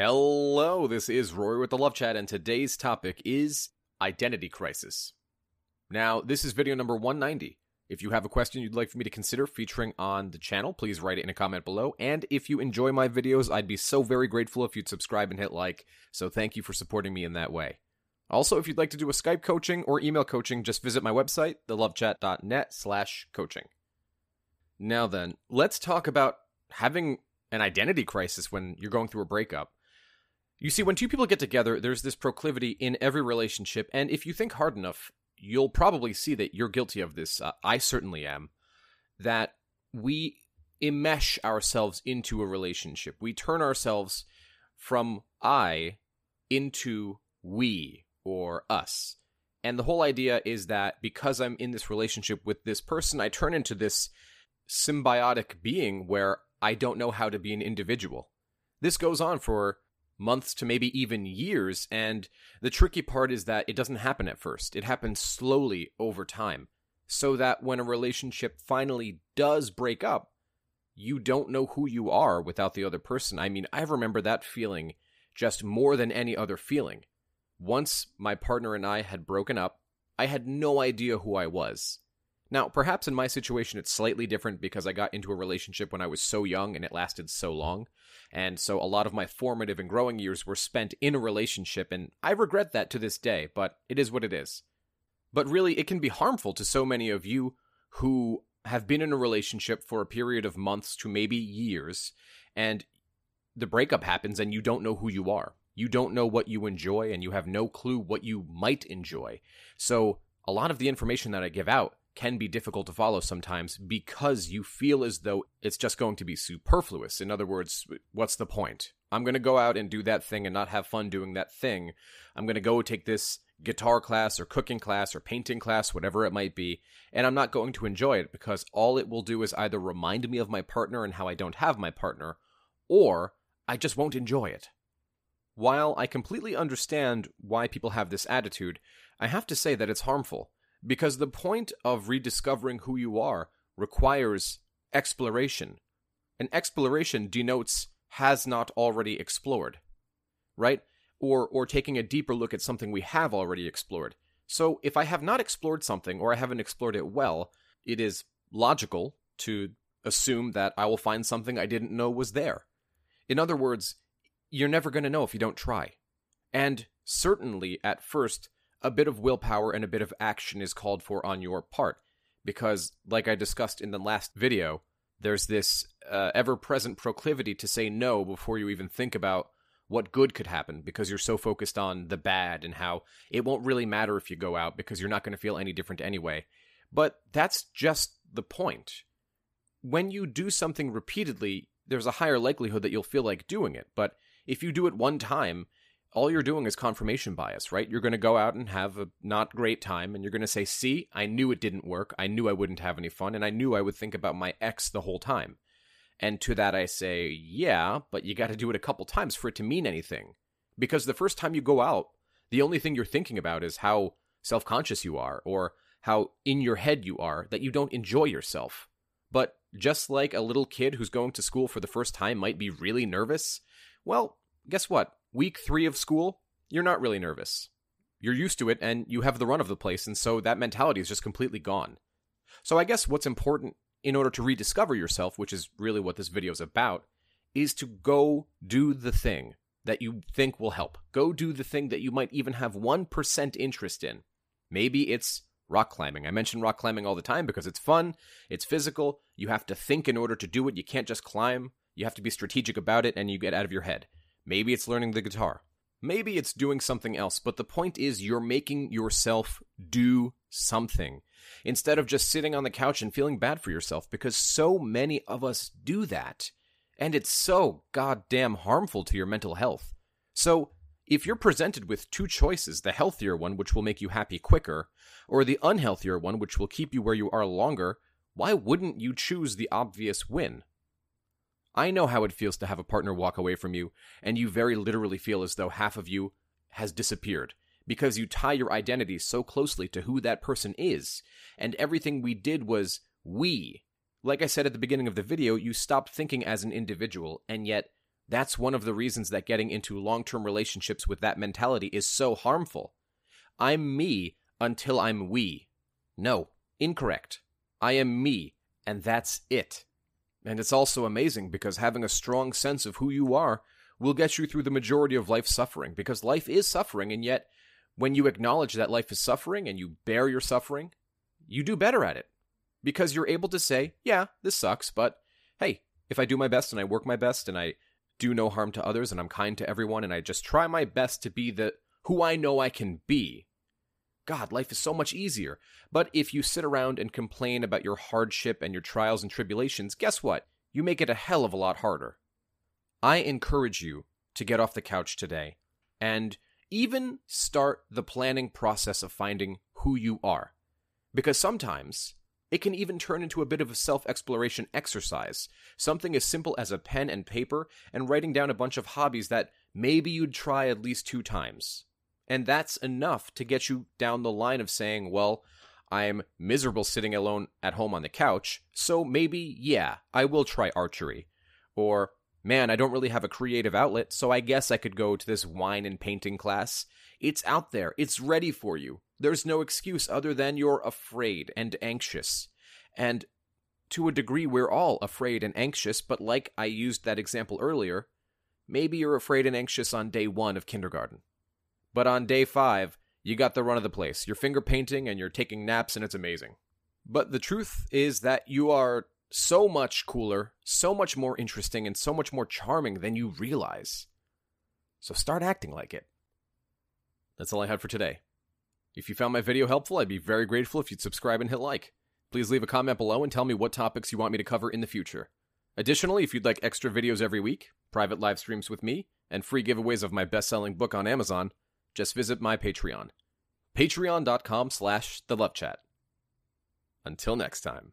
Hello, this is Rory with the Love Chat, and today's topic is identity crisis. Now, this is video number 190. If you have a question you'd like for me to consider featuring on the channel, please write it in a comment below. And if you enjoy my videos, I'd be so very grateful if you'd subscribe and hit like. So thank you for supporting me in that way. Also, if you'd like to do a Skype coaching or email coaching, just visit my website, thelovechat.net slash coaching. Now then, let's talk about having an identity crisis when you're going through a breakup. You see, when two people get together, there's this proclivity in every relationship, and if you think hard enough, you'll probably see that you're guilty of this. Uh, I certainly am. That we enmesh ourselves into a relationship. We turn ourselves from I into we or us. And the whole idea is that because I'm in this relationship with this person, I turn into this symbiotic being where I don't know how to be an individual. This goes on for months to maybe even years. And the tricky part is that it doesn't happen at first, it happens slowly over time. So that when a relationship finally does break up, you don't know who you are without the other person. I mean, I remember that feeling just more than any other feeling. Once my partner and I had broken up, I had no idea who I was. Now, perhaps in my situation it's slightly different because I got into a relationship when I was so young and it lasted so long. And so a lot of my formative and growing years were spent in a relationship, and I regret that to this day, but it is what it is. But really, it can be harmful to so many of you who have been in a relationship for a period of months to maybe years, and the breakup happens and you don't know who you are. You don't know what you enjoy, and you have no clue what you might enjoy. So, a lot of the information that I give out can be difficult to follow sometimes because you feel as though it's just going to be superfluous. In other words, what's the point? I'm going to go out and do that thing and not have fun doing that thing. I'm going to go take this guitar class or cooking class or painting class, whatever it might be, and I'm not going to enjoy it because all it will do is either remind me of my partner and how I don't have my partner, or I just won't enjoy it. While I completely understand why people have this attitude, I have to say that it's harmful because the point of rediscovering who you are requires exploration. And exploration denotes has not already explored, right? Or, or taking a deeper look at something we have already explored. So if I have not explored something or I haven't explored it well, it is logical to assume that I will find something I didn't know was there. In other words, you're never going to know if you don't try. And certainly at first, a bit of willpower and a bit of action is called for on your part. Because, like I discussed in the last video, there's this uh, ever present proclivity to say no before you even think about what good could happen because you're so focused on the bad and how it won't really matter if you go out because you're not going to feel any different anyway. But that's just the point. When you do something repeatedly, there's a higher likelihood that you'll feel like doing it. But if you do it one time, all you're doing is confirmation bias, right? You're going to go out and have a not great time and you're going to say, see, I knew it didn't work. I knew I wouldn't have any fun and I knew I would think about my ex the whole time. And to that I say, yeah, but you got to do it a couple times for it to mean anything. Because the first time you go out, the only thing you're thinking about is how self conscious you are or how in your head you are, that you don't enjoy yourself. But just like a little kid who's going to school for the first time might be really nervous, well, guess what? Week three of school, you're not really nervous. You're used to it and you have the run of the place, and so that mentality is just completely gone. So I guess what's important in order to rediscover yourself, which is really what this video is about, is to go do the thing that you think will help. Go do the thing that you might even have 1% interest in. Maybe it's rock climbing. I mention rock climbing all the time because it's fun, it's physical, you have to think in order to do it. You can't just climb. You have to be strategic about it and you get out of your head. Maybe it's learning the guitar. Maybe it's doing something else, but the point is you're making yourself do something instead of just sitting on the couch and feeling bad for yourself because so many of us do that. And it's so goddamn harmful to your mental health. So, if you're presented with two choices, the healthier one, which will make you happy quicker, or the unhealthier one, which will keep you where you are longer, why wouldn't you choose the obvious win? I know how it feels to have a partner walk away from you, and you very literally feel as though half of you has disappeared because you tie your identity so closely to who that person is, and everything we did was we. Like I said at the beginning of the video, you stopped thinking as an individual, and yet That's one of the reasons that getting into long term relationships with that mentality is so harmful. I'm me until I'm we. No, incorrect. I am me, and that's it. And it's also amazing because having a strong sense of who you are will get you through the majority of life's suffering because life is suffering, and yet when you acknowledge that life is suffering and you bear your suffering, you do better at it because you're able to say, yeah, this sucks, but hey, if I do my best and I work my best and I do no harm to others and I'm kind to everyone and I just try my best to be the who I know I can be, God, life is so much easier. But if you sit around and complain about your hardship and your trials and tribulations, guess what? You make it a hell of a lot harder. I encourage you to get off the couch today and even start the planning process of finding who you are. Because sometimes it can even turn into a bit of a self exploration exercise, something as simple as a pen and paper and writing down a bunch of hobbies that maybe you'd try at least two times. And that's enough to get you down the line of saying, well, I'm miserable sitting alone at home on the couch, so maybe, yeah, I will try archery. Or, man, I don't really have a creative outlet, so I guess I could go to this wine and painting class. It's out there, it's ready for you. There's no excuse other than you're afraid and anxious. And to a degree, we're all afraid and anxious, but like I used that example earlier, maybe you're afraid and anxious on day one of kindergarten. But on day five, you got the run of the place. You're finger painting and you're taking naps, and it's amazing. But the truth is that you are so much cooler, so much more interesting, and so much more charming than you realize. So start acting like it. That's all I had for today. If you found my video helpful, I'd be very grateful if you'd subscribe and hit like. Please leave a comment below and tell me what topics you want me to cover in the future. Additionally, if you'd like extra videos every week, private live streams with me, and free giveaways of my best-selling book on Amazon, just visit my Patreon. Patreon.com slash the Love Chat. Until next time.